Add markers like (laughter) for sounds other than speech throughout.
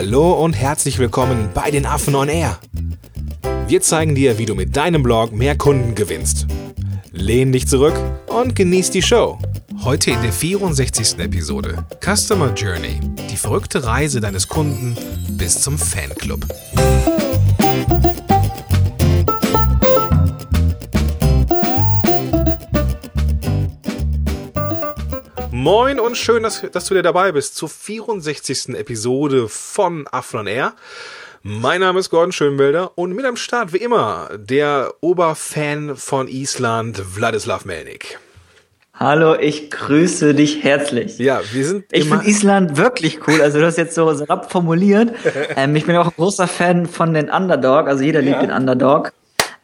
Hallo und herzlich willkommen bei den Affen on Air. Wir zeigen dir, wie du mit deinem Blog mehr Kunden gewinnst. Lehn dich zurück und genieß die Show. Heute in der 64. Episode Customer Journey, die verrückte Reise deines Kunden bis zum Fanclub. Moin und schön, dass, dass du wieder dabei bist zur 64. Episode von Afron Air. Mein Name ist Gordon Schönbilder und mit am Start wie immer der Oberfan von Island, Wladislav Melnik. Hallo, ich grüße dich herzlich. Ja, wir sind. Ich finde Island wirklich cool. Also du hast jetzt so rapp formuliert. (laughs) ähm, ich bin auch ein großer Fan von den Underdog. Also jeder liebt ja. den Underdog.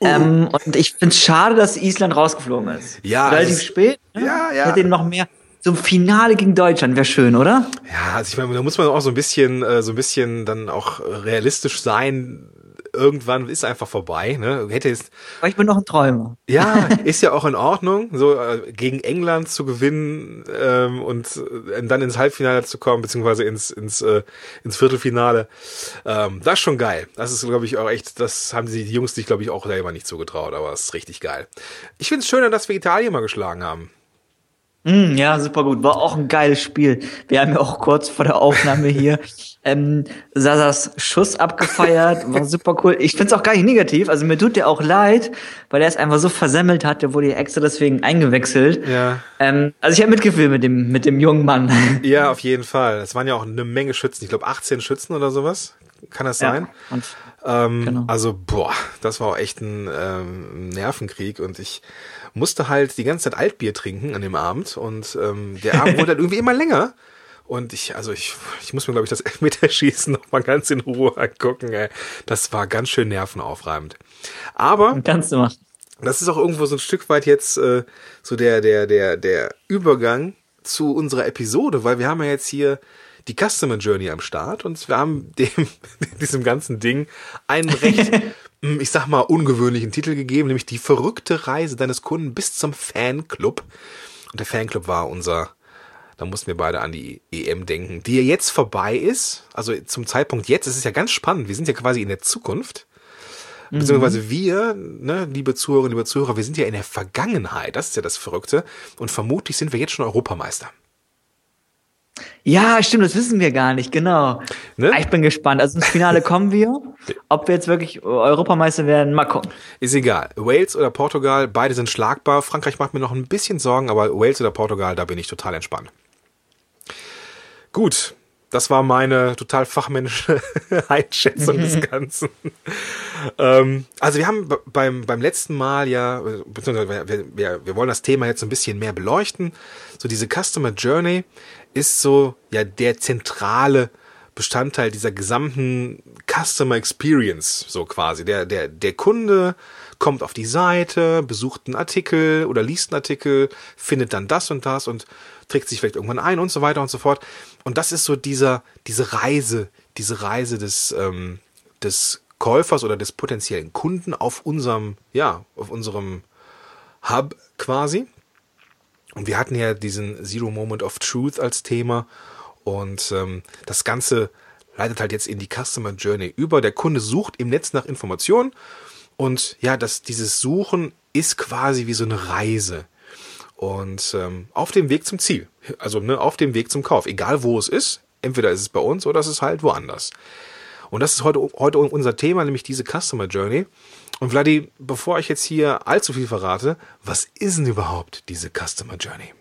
Uh. Ähm, und ich finde es schade, dass Island rausgeflogen ist. Ja. Relativ spät. Ne? Ja, ja. Hätte noch mehr so ein Finale gegen Deutschland wäre schön, oder? Ja, also ich meine, da muss man auch so ein bisschen, äh, so ein bisschen dann auch realistisch sein. Irgendwann ist einfach vorbei, ne? Hätte es. Aber ich bin noch ein Träumer. Ja, (laughs) ist ja auch in Ordnung, so äh, gegen England zu gewinnen ähm, und äh, dann ins Halbfinale zu kommen, beziehungsweise ins ins äh, ins Viertelfinale. Ähm, das ist schon geil. Das ist, glaube ich, auch echt. Das haben die Jungs sich, glaube ich, auch selber nicht zugetraut, aber es ist richtig geil. Ich finde es schöner, dass wir Italien mal geschlagen haben. Mm, ja, super gut. War auch ein geiles Spiel. Wir haben ja auch kurz vor der Aufnahme hier (laughs) ähm, Sasas Schuss abgefeiert. War super cool. Ich find's auch gar nicht negativ. Also mir tut der auch leid, weil er es einfach so versemmelt hat. Der wurde ja extra deswegen eingewechselt. Ja. Ähm, also ich habe mitgefühlt mit dem, mit dem jungen Mann. Ja, auf jeden Fall. Es waren ja auch eine Menge Schützen. Ich glaube 18 Schützen oder sowas. Kann das sein? Ja, ähm, genau. Also, boah, das war auch echt ein ähm, Nervenkrieg und ich musste halt die ganze Zeit Altbier trinken an dem Abend und ähm, der Abend wurde dann (laughs) irgendwie immer länger. Und ich, also ich, ich muss mir, glaube ich, das Elfmeterschießen noch mal ganz in Ruhe angucken. Ey. Das war ganz schön nervenaufreibend. Aber Kannst du machen. das ist auch irgendwo so ein Stück weit jetzt äh, so der, der, der, der Übergang zu unserer Episode, weil wir haben ja jetzt hier die Customer Journey am Start und wir haben (laughs) dem, diesem ganzen Ding einen recht (laughs) ich sag mal, ungewöhnlichen Titel gegeben, nämlich die verrückte Reise deines Kunden bis zum Fanclub. Und der Fanclub war unser, da mussten wir beide an die EM denken, die ja jetzt vorbei ist. Also zum Zeitpunkt jetzt ist es ja ganz spannend. Wir sind ja quasi in der Zukunft. Mhm. Beziehungsweise wir, ne, liebe Zuhörerinnen, liebe Zuhörer, wir sind ja in der Vergangenheit. Das ist ja das Verrückte. Und vermutlich sind wir jetzt schon Europameister. Ja, stimmt, das wissen wir gar nicht, genau. Ne? Ich bin gespannt. Also ins Finale kommen wir. (laughs) Ob wir jetzt wirklich Europameister werden, mal gucken. Ist egal. Wales oder Portugal, beide sind schlagbar. Frankreich macht mir noch ein bisschen Sorgen, aber Wales oder Portugal, da bin ich total entspannt. Gut, das war meine total fachmännische (laughs) Einschätzung des (laughs) Ganzen. ähm, also wir haben beim, beim letzten Mal ja, beziehungsweise wir, wir, wir wollen das Thema jetzt ein bisschen mehr beleuchten. So diese Customer Journey ist so ja der zentrale Bestandteil dieser gesamten Customer Experience, so quasi. Der, der, der Kunde kommt auf die Seite, besucht einen Artikel oder liest einen Artikel, findet dann das und das und trägt sich vielleicht irgendwann ein und so weiter und so fort. Und das ist so dieser, diese Reise, diese Reise des, ähm, des Käufers oder des potenziellen Kunden auf unserem, ja, auf unserem Hub quasi. Und wir hatten ja diesen Zero Moment of Truth als Thema und ähm, das Ganze leitet halt jetzt in die Customer Journey über. Der Kunde sucht im Netz nach Informationen und ja, das, dieses Suchen ist quasi wie so eine Reise. Und ähm, auf dem Weg zum Ziel. Also ne, auf dem Weg zum Kauf. Egal wo es ist. Entweder ist es bei uns oder es ist halt woanders. Und das ist heute, heute unser Thema, nämlich diese Customer Journey. Und Vladi, bevor ich jetzt hier allzu viel verrate, was ist denn überhaupt diese Customer Journey?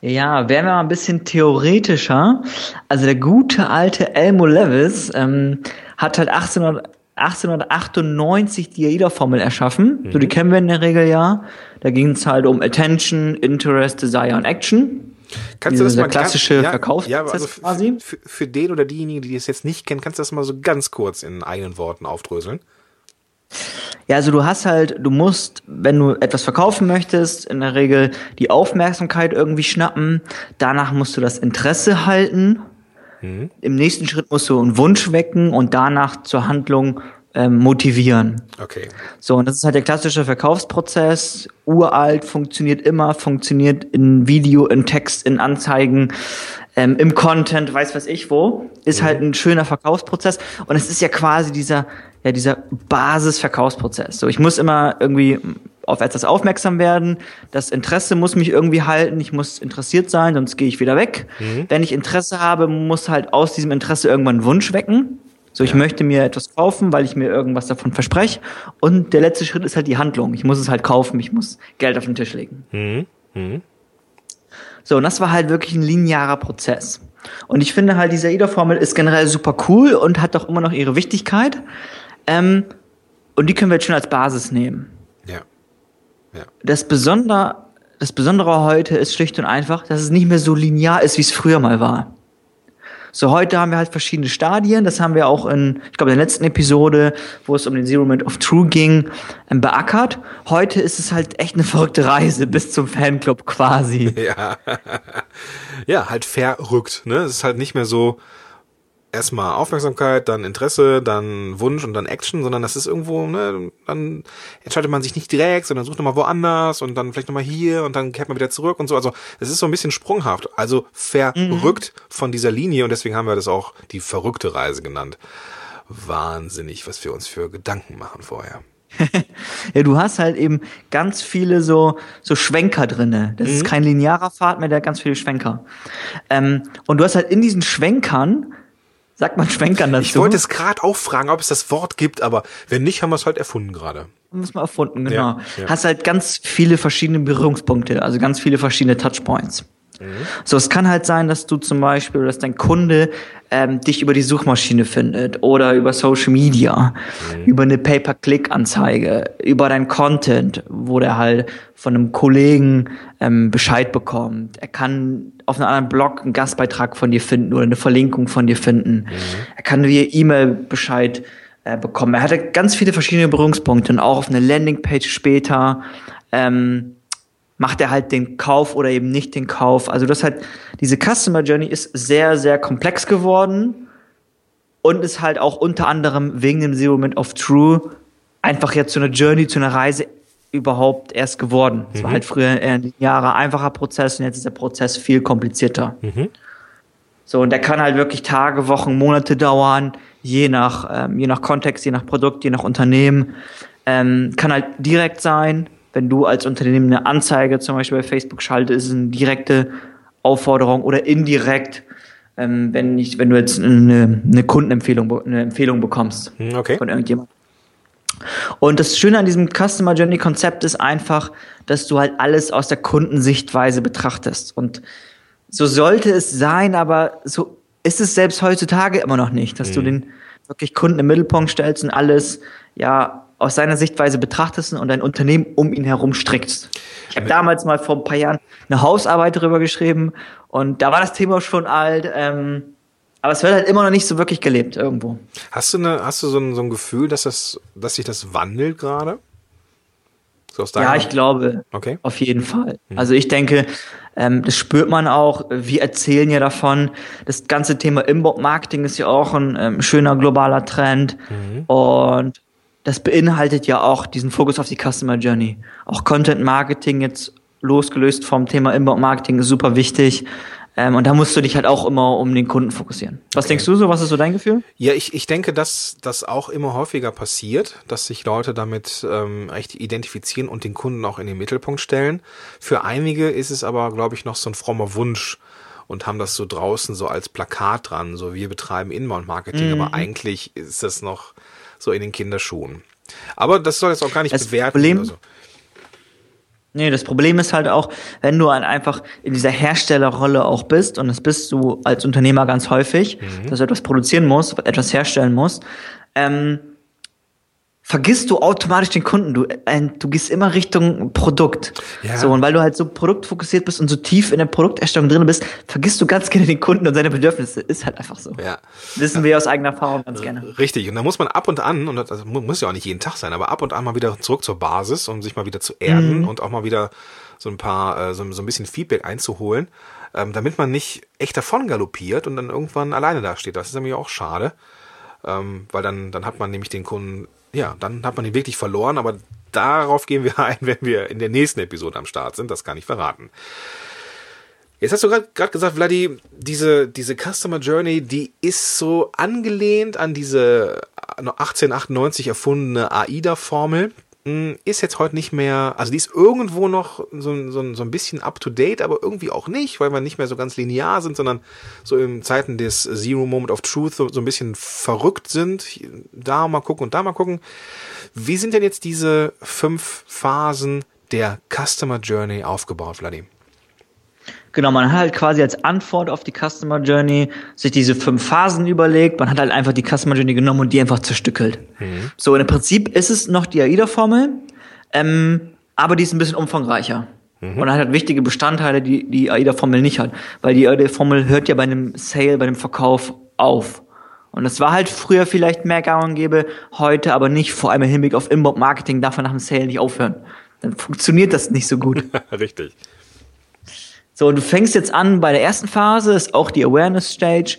Ja, werden wir mal ein bisschen theoretischer. Also der gute alte Elmo Levis ähm, hat halt 1800, 1898 die AIDA-Formel erschaffen. Mhm. So, die mhm. kennen wir in der Regel ja. Da ging es halt um Attention, Interest, Desire und Action. Kannst du das mal klassische ja, Verkaufsprozess ja, also quasi? Für, für den oder diejenigen, die das jetzt nicht kennen, kannst du das mal so ganz kurz in eigenen Worten aufdröseln? Ja, also du hast halt, du musst, wenn du etwas verkaufen möchtest, in der Regel die Aufmerksamkeit irgendwie schnappen. Danach musst du das Interesse halten. Mhm. Im nächsten Schritt musst du einen Wunsch wecken und danach zur Handlung ähm, motivieren. Okay. So, und das ist halt der klassische Verkaufsprozess. Uralt, funktioniert immer, funktioniert in Video, in Text, in Anzeigen. Ähm, im Content, weiß was ich wo, ist halt ein schöner Verkaufsprozess. Und es ist ja quasi dieser, ja, dieser Basisverkaufsprozess. So, ich muss immer irgendwie auf etwas aufmerksam werden. Das Interesse muss mich irgendwie halten. Ich muss interessiert sein, sonst gehe ich wieder weg. Wenn ich Interesse habe, muss halt aus diesem Interesse irgendwann Wunsch wecken. So, ich möchte mir etwas kaufen, weil ich mir irgendwas davon verspreche. Und der letzte Schritt ist halt die Handlung. Ich muss es halt kaufen. Ich muss Geld auf den Tisch legen. So, und das war halt wirklich ein linearer Prozess. Und ich finde halt, diese AIDA-Formel ist generell super cool und hat doch immer noch ihre Wichtigkeit. Ähm, und die können wir jetzt schon als Basis nehmen. Ja. Ja. Das Besondere, das Besondere heute ist schlicht und einfach, dass es nicht mehr so linear ist, wie es früher mal war. So, heute haben wir halt verschiedene Stadien. Das haben wir auch in, ich glaube, in der letzten Episode, wo es um den Zero Moment of True ging, ähm, beackert. Heute ist es halt echt eine verrückte Reise bis zum Fanclub quasi. (laughs) Ja. ja, halt verrückt, ne? Es ist halt nicht mehr so erstmal Aufmerksamkeit, dann Interesse, dann Wunsch und dann Action, sondern das ist irgendwo, ne, dann entscheidet man sich nicht direkt, sondern sucht nochmal woanders und dann vielleicht nochmal hier und dann kehrt man wieder zurück und so. Also es ist so ein bisschen sprunghaft, also verrückt von dieser Linie und deswegen haben wir das auch die verrückte Reise genannt. Wahnsinnig, was wir uns für Gedanken machen vorher. (laughs) Ja, du hast halt eben ganz viele so, so Schwenker drinne. Das ist kein linearer Pfad mehr, der hat ganz viele Schwenker. Ähm, und du hast halt in diesen Schwenkern, sagt man Schwenkern dazu. Ich wollte es gerade auch fragen, ob es das Wort gibt, aber wenn nicht, haben wir es halt erfunden gerade. muss man erfunden, genau. Ja, ja. Hast halt ganz viele verschiedene Berührungspunkte, also ganz viele verschiedene Touchpoints. So, es kann halt sein, dass du zum Beispiel, dass dein Kunde ähm, dich über die Suchmaschine findet oder über Social Media, über eine Pay-per-Click-Anzeige, über dein Content, wo der halt von einem Kollegen ähm, Bescheid bekommt. Er kann auf einem anderen Blog einen Gastbeitrag von dir finden oder eine Verlinkung von dir finden. Er kann via E-Mail Bescheid äh, bekommen. Er hatte ganz viele verschiedene Berührungspunkte und auch auf einer Landingpage später. Ähm, macht er halt den Kauf oder eben nicht den Kauf. Also das halt, diese Customer Journey ist sehr, sehr komplex geworden und ist halt auch unter anderem wegen dem Zero Moment of True einfach jetzt zu einer Journey, zu einer Reise überhaupt erst geworden. Es war halt früher eher ein linearer, einfacher Prozess und jetzt ist der Prozess viel komplizierter. So, und der kann halt wirklich Tage, Wochen, Monate dauern, je nach, ähm, je nach Kontext, je nach Produkt, je nach Unternehmen. Ähm, kann halt direkt sein, wenn du als Unternehmen eine Anzeige zum Beispiel bei Facebook schaltest, ist es eine direkte Aufforderung oder indirekt, ähm, wenn, nicht, wenn du jetzt eine, eine Kundenempfehlung, eine Empfehlung bekommst Hm, Okay. von irgendjemandem. Und das Schöne an diesem Customer Journey Konzept ist einfach, dass du halt alles aus der Kundensichtweise betrachtest. Und so sollte es sein, aber so ist es selbst heutzutage immer noch nicht, dass du den wirklich Kunden im Mittelpunkt stellst und alles ja aus seiner Sichtweise betrachtest und dein Unternehmen um ihn herum strickst. Ich habe damals mal vor ein paar Jahren eine Hausarbeit darüber geschrieben und da war das Thema schon alt, ähm, aber es wird halt immer noch nicht so wirklich gelebt irgendwo. Hast du eine, hast du so ein, so ein Gefühl, dass das, dass sich das wandelt gerade? So Ja, ich glaube, Okay. auf jeden Fall. Also ich denke, ähm, das spürt man auch. Wir erzählen ja davon. Das ganze Thema Inbound-Marketing ist ja auch ein ähm, schöner globaler Trend. Und das beinhaltet ja auch diesen Fokus auf die Customer Journey. Auch Content-Marketing jetzt losgelöst vom Thema Inbound-Marketing ist super wichtig. Ähm, und da musst du dich halt auch immer um den Kunden fokussieren. Was denkst du so? Was ist so dein Gefühl? Ja, ich, ich denke, dass das auch immer häufiger passiert, dass sich Leute damit ähm, echt identifizieren und den Kunden auch in den Mittelpunkt stellen. Für einige ist es aber, glaube ich, noch so ein frommer Wunsch und haben das so draußen so als Plakat dran, so wir betreiben Inbound-Marketing, aber eigentlich ist das noch so in den Kinderschuhen. Aber das soll jetzt auch gar nicht Das bewerten. Problem- also. Nee, das Problem ist halt auch, wenn du halt einfach in dieser Herstellerrolle auch bist, und das bist du als Unternehmer ganz häufig, dass du etwas produzieren musst, etwas herstellen musst, ähm, vergisst du automatisch den Kunden. Du, äh, du gehst immer Richtung Produkt. Ja. So, und weil du halt so produktfokussiert bist und so tief in der Produkterstellung drin bist, vergisst du ganz gerne den Kunden und seine Bedürfnisse. Ist halt einfach so. Ja. Wissen wir aus eigener Erfahrung ganz gerne. Richtig, und da muss man ab und an, und das mu- muss ja auch nicht jeden Tag sein, aber ab und an mal wieder zurück zur Basis, um sich mal wieder zu erden und auch mal wieder so ein paar, äh, so, so ein bisschen Feedback einzuholen, ähm, damit man nicht echt davon galoppiert und dann irgendwann alleine dasteht. Das ist nämlich auch schade, ähm, weil dann, dann hat man nämlich den Kunden, ja, dann hat man ihn wirklich verloren, aber darauf gehen wir (laughs) ein, wenn wir in der nächsten Episode am Start sind, das kann ich verraten. Jetzt hast du gerade gesagt, Vladi, diese, diese Customer Journey, die ist so angelehnt an diese 1898 erfundene AIDA-Formel. Hm, ist jetzt heute nicht mehr, also die ist irgendwo noch so, so, so ein bisschen up to date, aber irgendwie auch nicht, weil wir nicht mehr so ganz linear sind, sondern so in Zeiten des Zero Moment of Truth so, so ein bisschen verrückt sind. Da mal gucken und da mal gucken. Wie sind denn jetzt diese fünf Phasen der Customer Journey aufgebaut, Vladimir? Genau, man hat halt quasi als Antwort auf die Customer Journey sich diese fünf Phasen überlegt. Man hat halt einfach die Customer Journey genommen und die einfach zerstückelt. Mhm. So, im Prinzip ist es noch die AIDA-Formel, ähm, aber die ist ein bisschen umfangreicher. Mhm. Und hat halt wichtige Bestandteile, die die AIDA-Formel nicht hat. Weil die AIDA-Formel hört ja bei einem Sale, bei einem Verkauf auf. Und das war halt früher vielleicht mehr gang und gäbe, heute aber nicht, vor allem im Hinblick auf Inbound-Marketing darf man nach dem Sale nicht aufhören. Dann funktioniert das nicht so gut. (laughs) Richtig. So, du fängst jetzt an bei der ersten Phase, ist auch die Awareness Stage,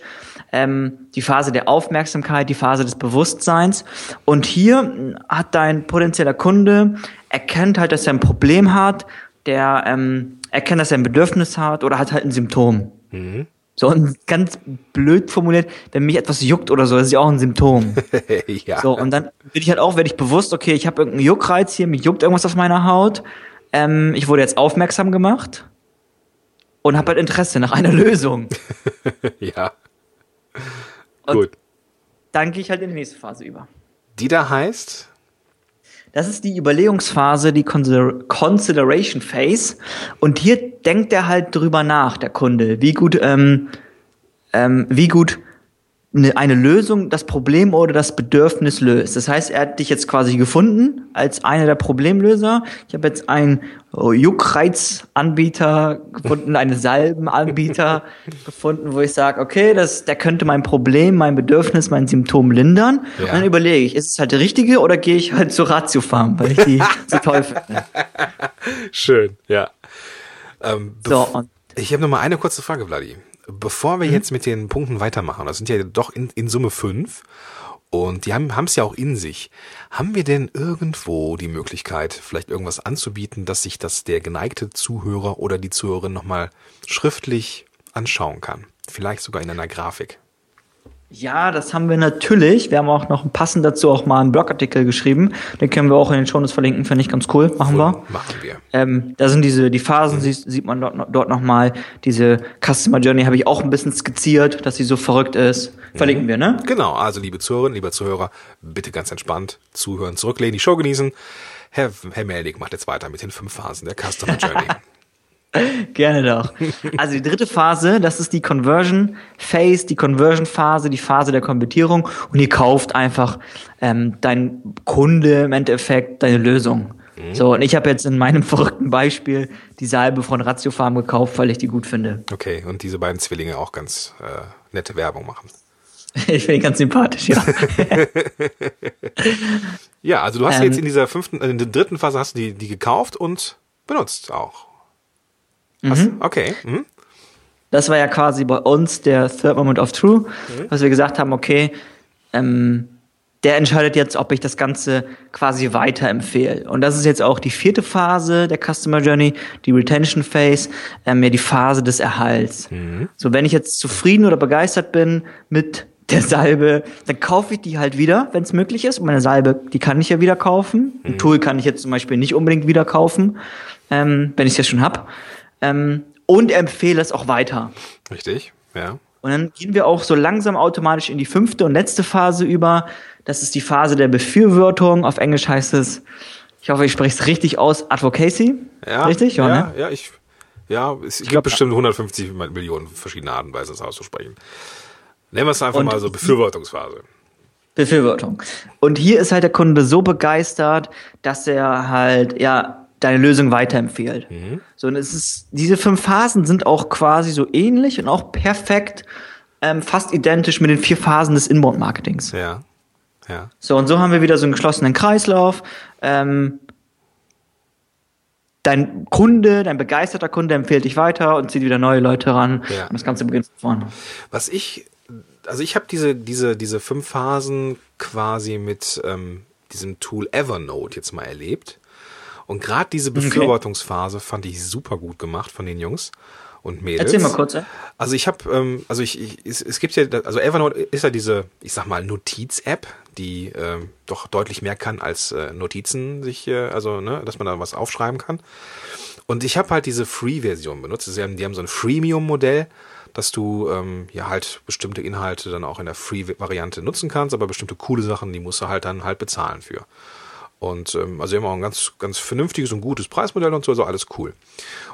ähm, die Phase der Aufmerksamkeit, die Phase des Bewusstseins. Und hier hat dein potenzieller Kunde erkennt halt, dass er ein Problem hat, der ähm, erkennt, dass er ein Bedürfnis hat oder hat halt ein Symptom. Mhm. So und ganz blöd formuliert, wenn mich etwas juckt oder so, das ist ja auch ein Symptom. (laughs) ja. So und dann bin ich halt auch, werde ich bewusst, okay, ich habe irgendeinen Juckreiz hier, mich juckt irgendwas auf meiner Haut. Ähm, ich wurde jetzt aufmerksam gemacht und habe halt Interesse nach einer Lösung. (laughs) ja. Und Gut. Dann gehe ich halt in die nächste Phase über. Die da heißt? Das ist die Überlegungsphase, die Consideration Phase. Und hier denkt er halt drüber nach, der Kunde, wie gut, ähm, ähm, wie gut eine, eine Lösung das Problem oder das Bedürfnis löst. Das heißt, er hat dich jetzt quasi gefunden als einer der Problemlöser. Ich habe jetzt einen Juckreizanbieter gefunden, einen Salbenanbieter (laughs) gefunden, wo ich sage, okay, das, der könnte mein Problem, mein Bedürfnis, mein Symptom lindern. Ja. Und dann überlege ich, ist es halt der richtige oder gehe ich halt zur Ratiofarm, weil ich die (laughs) so toll finde. Schön, ja. Ähm, so, ich habe noch mal eine kurze Frage, Vladi bevor wir mhm. jetzt mit den Punkten weitermachen, das sind ja doch in, in Summe fünf und die haben es ja auch in sich. Haben wir denn irgendwo die Möglichkeit, vielleicht irgendwas anzubieten, dass sich das der geneigte Zuhörer oder die Zuhörerin nochmal schriftlich anschauen kann? Vielleicht sogar in einer Grafik. Ja, das haben wir natürlich. Wir haben auch noch passend dazu auch mal einen Blogartikel geschrieben. Den können wir auch in den Shownotes verlinken, finde ich ganz cool. Machen wir. Machen wir. Ähm, da sind diese, die Phasen, mhm. sieht man dort, dort nochmal. Diese Customer Journey habe ich auch ein bisschen skizziert, dass sie so verrückt ist. Verlinken mhm. wir, ne? Genau. Also, liebe Zuhörerinnen, lieber Zuhörer, bitte ganz entspannt zuhören, zurücklehnen, die Show genießen. Herr, Herr Meldig macht jetzt weiter mit den fünf Phasen der Customer Journey. (laughs) (laughs) Gerne doch. Also die dritte Phase, das ist die Conversion Phase, die Conversion Phase, die Phase der Konvertierung und ihr kauft einfach ähm, dein Kunde im Endeffekt deine Lösung. Mhm. So, und ich habe jetzt in meinem (laughs) verrückten Beispiel die Salbe von Ratio Farm gekauft, weil ich die gut finde. Okay, und diese beiden Zwillinge auch ganz äh, nette Werbung machen. (laughs) Ich finde ihn ganz sympathisch, ja. ja, also du hast ähm, jetzt in dieser fünften, in der dritten Phase hast du die, die gekauft und benutzt auch. Mhm. Okay. Mhm. Das war ja quasi bei uns der Third Moment of True, mhm. was wir gesagt haben, okay, ähm, der entscheidet jetzt, ob ich das Ganze quasi weiterempfehle. Und das ist jetzt auch die vierte Phase der Customer Journey, die Retention Phase, ähm, ja die Phase des Erhalts. Mhm. So, wenn ich jetzt zufrieden oder begeistert bin mit der Salbe, dann kaufe ich die halt wieder, wenn es möglich ist. Und meine Salbe, die kann ich ja wieder kaufen. Ein mhm. Tool kann ich jetzt zum Beispiel nicht unbedingt wieder kaufen, ähm, wenn ich es jetzt schon hab ähm, und empfehle es auch weiter. Richtig, ja. Und dann gehen wir auch so langsam automatisch in die fünfte und letzte Phase über. Das ist die Phase der Befürwortung. Auf Englisch heißt es, ich hoffe, ich spreche es richtig aus, Advocacy. Ja, richtig? Ja, ja, ja ich, ja, es ich gibt bestimmt 150 Millionen verschiedene Arten und Weisen, das auszusprechen. Nennen wir es einfach mal so Befürwortungsphase. Befürwortung. Und hier ist halt der Kunde so begeistert, dass er halt, ja, deine Lösung weiterempfehlt. Mhm. So, und es ist, diese fünf Phasen sind auch quasi so ähnlich und auch perfekt, ähm, fast identisch mit den vier Phasen des Inbound-Marketings. Ja. Ja. So, und so haben wir wieder so einen geschlossenen Kreislauf. Ähm, dein Kunde, dein begeisterter Kunde empfiehlt dich weiter und zieht wieder neue Leute ran. Ja. Und das Ganze beginnt von vorne. Was ich, also ich habe diese, diese, diese fünf Phasen quasi mit ähm, diesem Tool Evernote jetzt mal erlebt. Und gerade diese Befürwortungsphase fand ich super gut gemacht von den Jungs. und Mädels. Erzähl mal kurz. Ja? Also ich habe, ähm, also ich, ich es, es gibt ja, also Evernote ist ja diese, ich sag mal Notiz-App, die ähm, doch deutlich mehr kann als äh, Notizen sich, äh, also ne, dass man da was aufschreiben kann. Und ich habe halt diese Free-Version benutzt. Die haben, die haben so ein Freemium-Modell, dass du ähm, ja halt bestimmte Inhalte dann auch in der Free-Variante nutzen kannst, aber bestimmte coole Sachen, die musst du halt dann halt bezahlen für. Und ähm, also immer ein ganz, ganz vernünftiges und gutes Preismodell und so, also alles cool.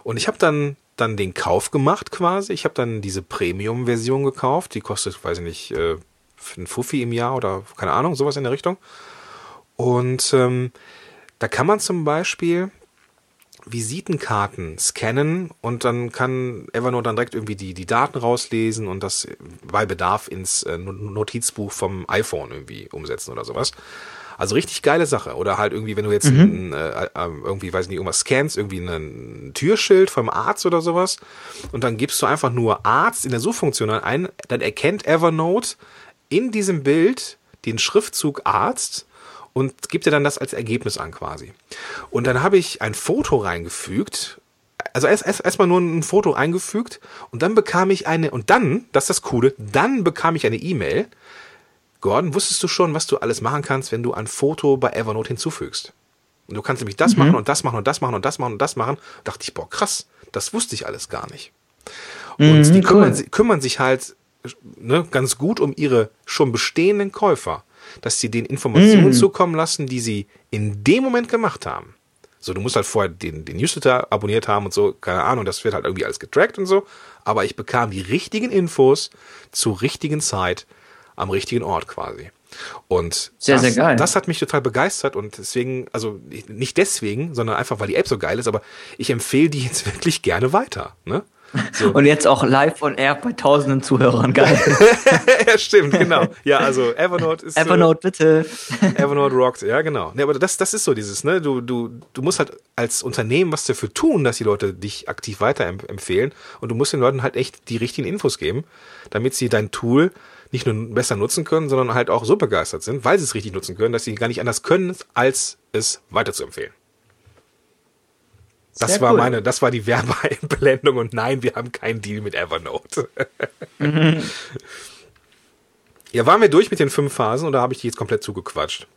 Und ich habe dann dann den Kauf gemacht quasi. Ich habe dann diese Premium-Version gekauft. Die kostet, weiß ich nicht, äh, ein Fuffi im Jahr oder keine Ahnung, sowas in der Richtung. Und ähm, da kann man zum Beispiel Visitenkarten scannen und dann kann Evernote dann direkt irgendwie die, die Daten rauslesen und das bei Bedarf ins äh, Notizbuch vom iPhone irgendwie umsetzen oder sowas. Also richtig geile Sache. Oder halt irgendwie, wenn du jetzt mhm. ein, äh, äh, irgendwie, weiß ich nicht, irgendwas scannst, irgendwie ein Türschild vom Arzt oder sowas und dann gibst du einfach nur Arzt in der Suchfunktion ein, dann erkennt Evernote in diesem Bild den Schriftzug Arzt und gibt dir dann das als Ergebnis an quasi. Und dann habe ich ein Foto reingefügt, also erst erst erstmal nur ein Foto eingefügt und dann bekam ich eine und dann, das ist das Coole, dann bekam ich eine E-Mail. Gordon, wusstest du schon, was du alles machen kannst, wenn du ein Foto bei Evernote hinzufügst? Und du kannst nämlich das mhm. machen und das machen und das machen und das machen und das machen. Da dachte ich, boah, krass, das wusste ich alles gar nicht. Und mhm, die kümmern, cool. kümmern sich halt ne, ganz gut um ihre schon bestehenden Käufer dass sie den Informationen mm. zukommen lassen, die sie in dem Moment gemacht haben. So, du musst halt vorher den, den Newsletter abonniert haben und so, keine Ahnung, das wird halt irgendwie alles getrackt und so. Aber ich bekam die richtigen Infos zur richtigen Zeit am richtigen Ort quasi. Und sehr, das, sehr geil. das hat mich total begeistert und deswegen, also nicht deswegen, sondern einfach, weil die App so geil ist, aber ich empfehle die jetzt (laughs) wirklich gerne weiter. Ne? So. Und jetzt auch live on air bei tausenden Zuhörern. Geil. (laughs) ja, stimmt, genau. Ja, also Evernote ist. Evernote, äh, bitte. Evernote rockt, ja, genau. Nee, aber das, das ist so dieses, ne? Du, du, du musst halt als Unternehmen was dafür tun, dass die Leute dich aktiv weiterempfehlen. Und du musst den Leuten halt echt die richtigen Infos geben, damit sie dein Tool nicht nur besser nutzen können, sondern halt auch so begeistert sind, weil sie es richtig nutzen können, dass sie gar nicht anders können, als es weiterzuempfehlen. Das Sehr war cool. meine, das war die (laughs) Werbeeinblendung und nein, wir haben keinen Deal mit Evernote. mhm. Ja, waren wir durch mit den fünf Phasen oder habe ich die jetzt komplett zugequatscht?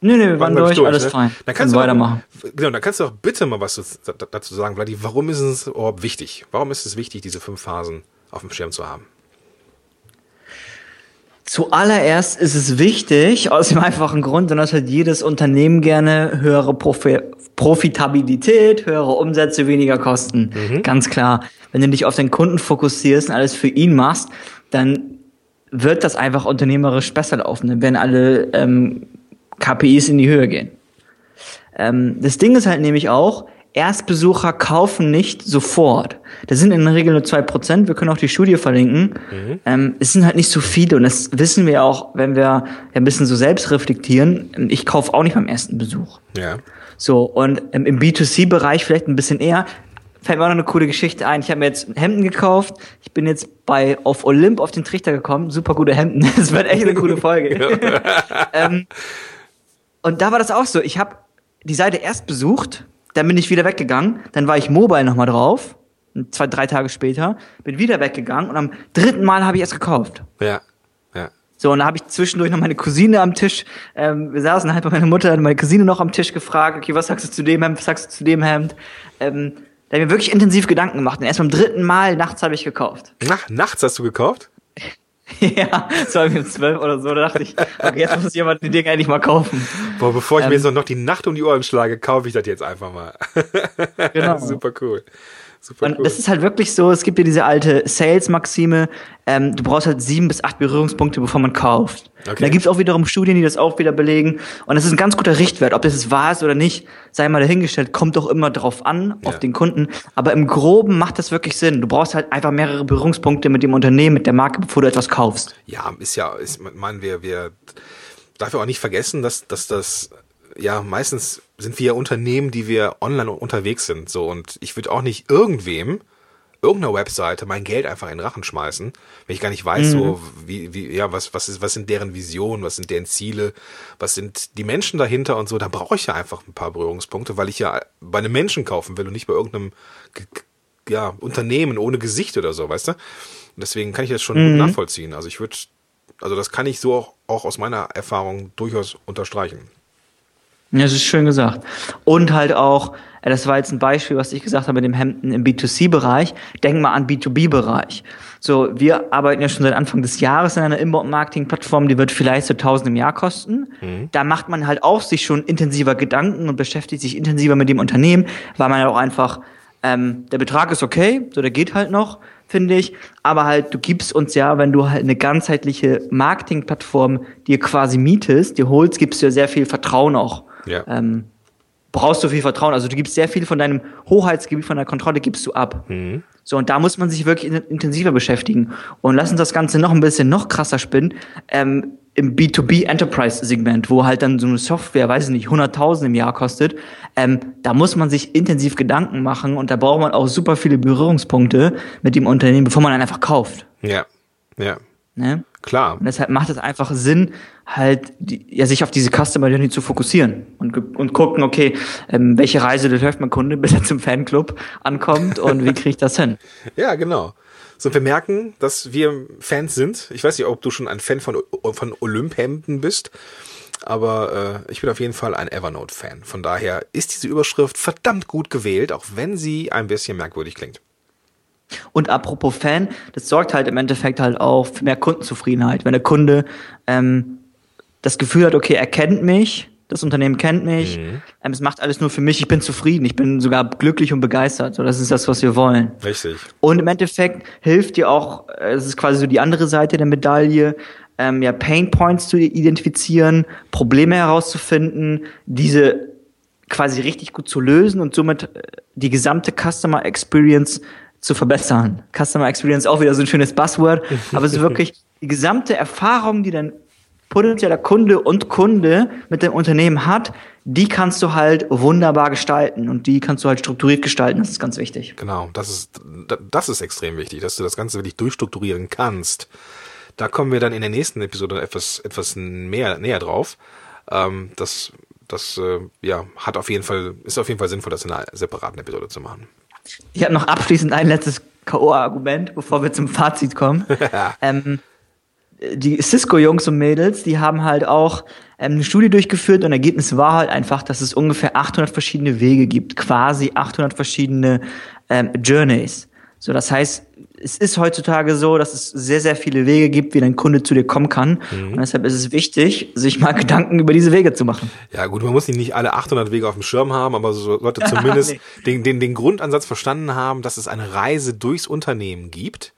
Nee, nee, wir waren, durch, durch, alles ne? fein. Dann kannst du weitermachen. Auch, genau, dann kannst du auch bitte mal was dazu sagen, Vladi. Warum ist es überhaupt wichtig? Warum ist es wichtig, diese fünf Phasen auf dem Schirm zu haben? Zuallererst ist es wichtig, aus dem einfachen Grund, dass halt jedes Unternehmen gerne höhere Profi Profitabilität, höhere Umsätze, weniger Kosten. Mhm. Ganz klar. Wenn du dich auf den Kunden fokussierst und alles für ihn machst, dann wird das einfach unternehmerisch besser laufen. Dann werden alle ähm, KPIs in die Höhe gehen. Ähm, das Ding ist halt nämlich auch, Erstbesucher kaufen nicht sofort. Das sind in der Regel nur zwei Prozent. Wir können auch die Studie verlinken. Mhm. Ähm, es sind halt nicht so viele und das wissen wir auch, wenn wir ein bisschen so selbst reflektieren. Ich kaufe auch nicht beim ersten Besuch. Ja. So, und ähm, im B2C-Bereich vielleicht ein bisschen eher. Fällt mir auch noch eine coole Geschichte ein. Ich habe mir jetzt Hemden gekauft. Ich bin jetzt bei auf Olymp auf den Trichter gekommen. Super gute Hemden. (laughs) Das wird echt eine coole Folge. (laughs) ähm, und da war das auch so. Ich habe die Seite erst besucht dann bin ich wieder weggegangen. Dann war ich mobile nochmal drauf. Zwei, drei Tage später. Bin wieder weggegangen. Und am dritten Mal habe ich es gekauft. Ja. Ja. So, und da habe ich zwischendurch noch meine Cousine am Tisch. Ähm, wir saßen halt bei meiner Mutter und meine Cousine noch am Tisch gefragt, okay, was sagst du zu dem Hemd, was sagst du zu dem Hemd? Ähm, da habe ich mir wirklich intensiv Gedanken gemacht. Und erst beim dritten Mal nachts habe ich gekauft. Nach, nachts hast du gekauft? (laughs) ja, es war um zwölf oder so, da dachte ich, okay, jetzt muss jemand die Dinge endlich mal kaufen. Boah, bevor ich ähm, mir jetzt noch die Nacht um die Ohren schlage, kaufe ich das jetzt einfach mal. (laughs) genau. Super cool. Super und cool. das ist halt wirklich so, es gibt ja diese alte Sales-Maxime, ähm, du brauchst halt sieben bis acht Berührungspunkte, bevor man kauft. Okay. Da gibt's auch wiederum Studien, die das auch wieder belegen. Und das ist ein ganz guter Richtwert. Ob das jetzt wahr ist oder nicht, sei mal dahingestellt, kommt doch immer drauf an, ja. auf den Kunden. Aber im Groben macht das wirklich Sinn. Du brauchst halt einfach mehrere Berührungspunkte mit dem Unternehmen, mit der Marke, bevor du etwas kaufst. Ja, ist ja, ist, man, wir, wir, darf ja auch nicht vergessen, dass, dass das ja, meistens sind wir ja Unternehmen, die wir online unterwegs sind, so. Und ich würde auch nicht irgendwem, irgendeiner Webseite mein Geld einfach in den Rachen schmeißen, wenn ich gar nicht weiß, mhm. so, wie, wie, ja, was, was ist, was sind deren Visionen, was sind deren Ziele, was sind die Menschen dahinter und so. Da brauche ich ja einfach ein paar Berührungspunkte, weil ich ja bei einem Menschen kaufen will und nicht bei irgendeinem ja, Unternehmen ohne Gesicht oder so, weißt du? Und deswegen kann ich das schon mhm. nachvollziehen. Also ich würde, also das kann ich so auch, auch aus meiner Erfahrung durchaus unterstreichen. Ja, das ist schön gesagt. Und halt auch, äh, das war jetzt ein Beispiel, was ich gesagt habe mit dem Hemden im B2C-Bereich. Denk mal an B2B-Bereich. So, wir arbeiten ja schon seit Anfang des Jahres in einer Inbound-Marketing-Plattform, die wird vielleicht so 1000 im Jahr kosten. Mhm. Da macht man halt auch sich schon intensiver Gedanken und beschäftigt sich intensiver mit dem Unternehmen, weil man ja auch einfach, ähm, der Betrag ist okay, so der geht halt noch, finde ich. Aber halt, du gibst uns ja, wenn du halt eine ganzheitliche Marketing-Plattform dir quasi mietest, dir holst, gibst du ja sehr viel Vertrauen auch. Ja. Ähm, brauchst du viel Vertrauen. Also du gibst sehr viel von deinem Hoheitsgebiet, von der Kontrolle gibst du ab. Mhm. So, und da muss man sich wirklich intensiver beschäftigen. Und lass uns das Ganze noch ein bisschen noch krasser spinnen. Ähm, Im B2B Enterprise Segment, wo halt dann so eine Software, weiß ich nicht, 100.000 im Jahr kostet, ähm, da muss man sich intensiv Gedanken machen und da braucht man auch super viele Berührungspunkte mit dem Unternehmen, bevor man dann einfach kauft. Ja, ja. Ne? Klar. Und deshalb macht es einfach Sinn, halt die, ja, sich auf diese Customer Journey zu fokussieren und, und gucken, okay, ähm, welche Reise durchläuft mein Kunde, (laughs) bis er zum Fanclub ankommt und wie kriege ich das hin? (laughs) Ja, genau. So, wir merken, dass wir Fans sind. Ich weiß nicht, ob du schon ein Fan von, von Olymphemden bist, aber äh, ich bin auf jeden Fall ein Evernote-Fan. Von daher ist diese Überschrift verdammt gut gewählt, auch wenn sie ein bisschen merkwürdig klingt. Und apropos Fan, das sorgt halt im Endeffekt halt auch für mehr Kundenzufriedenheit. Wenn der Kunde ähm, das Gefühl hat, okay, er kennt mich, das Unternehmen kennt mich, mhm. ähm, es macht alles nur für mich, ich bin zufrieden, ich bin sogar glücklich und begeistert. So, das ist das, was wir wollen. Richtig. Und im Endeffekt hilft dir auch, äh, es ist quasi so die andere Seite der Medaille, ähm, ja, Pain Points zu identifizieren, Probleme herauszufinden, diese quasi richtig gut zu lösen und somit äh, die gesamte Customer Experience zu verbessern. Customer Experience auch wieder so ein schönes Buzzword, aber es ist wirklich (laughs) die gesamte Erfahrung, die dein potenzieller Kunde und Kunde mit dem Unternehmen hat, die kannst du halt wunderbar gestalten und die kannst du halt strukturiert gestalten. Das ist ganz wichtig. Genau, das ist, das ist extrem wichtig, dass du das Ganze wirklich durchstrukturieren kannst. Da kommen wir dann in der nächsten Episode etwas, etwas mehr, näher drauf. Ähm, das, das, äh, ja, hat auf jeden Fall, ist auf jeden Fall sinnvoll, das in einer separaten Episode zu machen. Ich habe noch abschließend ein letztes K.O.-Argument, bevor wir zum Fazit kommen. (laughs) ähm, die Cisco-Jungs und Mädels, die haben halt auch ähm, eine Studie durchgeführt und Ergebnis war halt einfach, dass es ungefähr 800 verschiedene Wege gibt, quasi 800 verschiedene ähm, Journeys. So, das heißt, es ist heutzutage so, dass es sehr, sehr viele Wege gibt, wie dein Kunde zu dir kommen kann. Mhm. Und deshalb ist es wichtig, sich mal Gedanken über diese Wege zu machen. Ja, gut, man muss nicht alle 800 Wege auf dem Schirm haben, aber so sollte (laughs) zumindest nee. den, den, den Grundansatz verstanden haben, dass es eine Reise durchs Unternehmen gibt.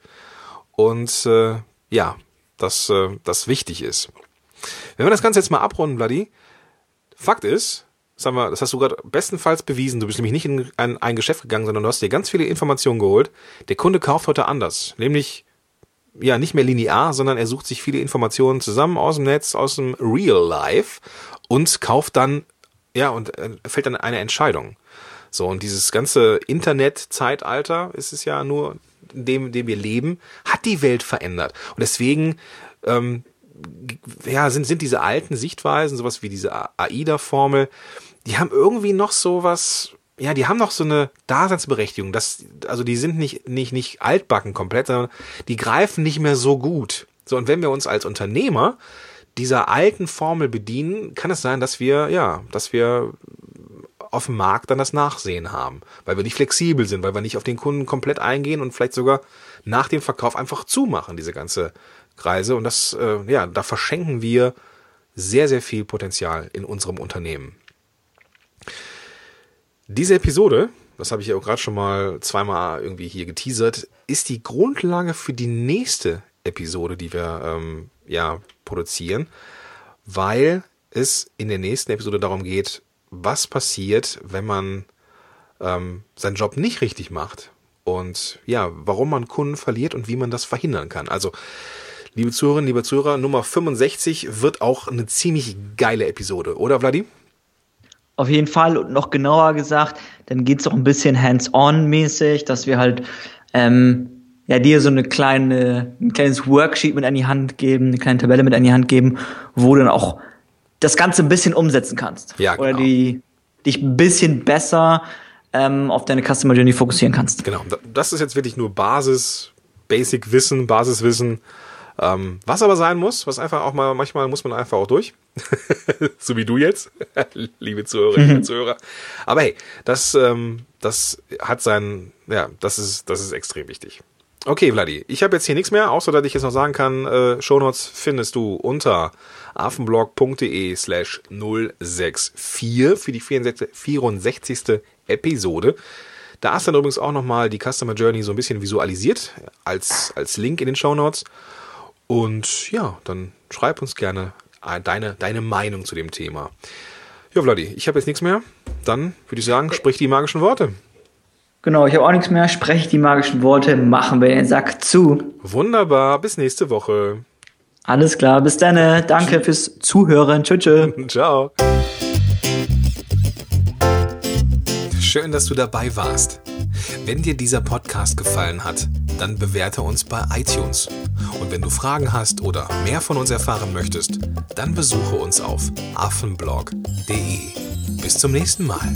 Und äh, ja, dass äh, das wichtig ist. Wenn wir das Ganze jetzt mal abrunden, Bloody, Fakt ist, sagen wir, das hast du gerade bestenfalls bewiesen. Du bist nämlich nicht in ein, ein Geschäft gegangen, sondern du hast dir ganz viele Informationen geholt. Der Kunde kauft heute anders. Nämlich, ja, nicht mehr linear, sondern er sucht sich viele Informationen zusammen aus dem Netz, aus dem Real Life und kauft dann, ja, und äh, fällt dann eine Entscheidung. So, und dieses ganze Internet-Zeitalter ist es ja nur, in dem, dem wir leben, hat die Welt verändert. Und deswegen, ähm, ja, sind, sind diese alten Sichtweisen, sowas wie diese AIDA-Formel, die haben irgendwie noch so was, ja, die haben noch so eine Daseinsberechtigung. Das, also die sind nicht, nicht, nicht altbacken komplett, sondern die greifen nicht mehr so gut. So, und wenn wir uns als Unternehmer dieser alten Formel bedienen, kann es sein, dass wir, ja, dass wir auf dem Markt dann das Nachsehen haben, weil wir nicht flexibel sind, weil wir nicht auf den Kunden komplett eingehen und vielleicht sogar nach dem Verkauf einfach zumachen, diese ganze Kreise. Und das, äh, ja, da verschenken wir sehr, sehr viel Potenzial in unserem Unternehmen. Diese Episode, das habe ich ja auch gerade schon mal zweimal irgendwie hier geteasert, ist die Grundlage für die nächste Episode, die wir ähm, ja produzieren, weil es in der nächsten Episode darum geht, was passiert, wenn man ähm, seinen Job nicht richtig macht und ja, warum man Kunden verliert und wie man das verhindern kann. Also, liebe Zuhörerinnen, liebe Zuhörer, Nummer 65 wird auch eine ziemlich geile Episode, oder Vladi? Auf jeden Fall und noch genauer gesagt, dann geht es auch ein bisschen hands-on-mäßig, dass wir halt ähm, ja dir so eine kleine, ein kleines Worksheet mit an die Hand geben, eine kleine Tabelle mit an die Hand geben, wo du dann auch das Ganze ein bisschen umsetzen kannst. Ja, genau. Oder die dich ein bisschen besser ähm, auf deine Customer Journey fokussieren kannst. Genau, das ist jetzt wirklich nur Basis, Basic-Wissen, Basiswissen. Ähm, was aber sein muss, was einfach auch mal, manchmal muss man einfach auch durch. (laughs) so wie du jetzt, (laughs) liebe Zuhörerinnen, liebe Zuhörer. Aber hey, das, ähm, das hat sein, ja, das ist, das ist extrem wichtig. Okay, Vladi, ich habe jetzt hier nichts mehr, außer dass ich jetzt noch sagen kann, äh, Shownotes findest du unter affenblog.de slash 064 für die 64, 64. Episode. Da ist dann übrigens auch nochmal die Customer Journey so ein bisschen visualisiert als, als Link in den Shownotes. Und ja, dann schreib uns gerne deine, deine Meinung zu dem Thema. Ja, Vladi, ich habe jetzt nichts mehr. Dann würde ich sagen, sprich die magischen Worte. Genau, ich habe auch nichts mehr. Spreche die magischen Worte, machen wir den Sack zu. Wunderbar, bis nächste Woche. Alles klar, bis dann. Danke fürs Zuhören. Tschüss. (laughs) Ciao. Schön, dass du dabei warst. Wenn dir dieser Podcast gefallen hat, dann bewerte uns bei iTunes. Und wenn du Fragen hast oder mehr von uns erfahren möchtest, dann besuche uns auf affenblog.de. Bis zum nächsten Mal.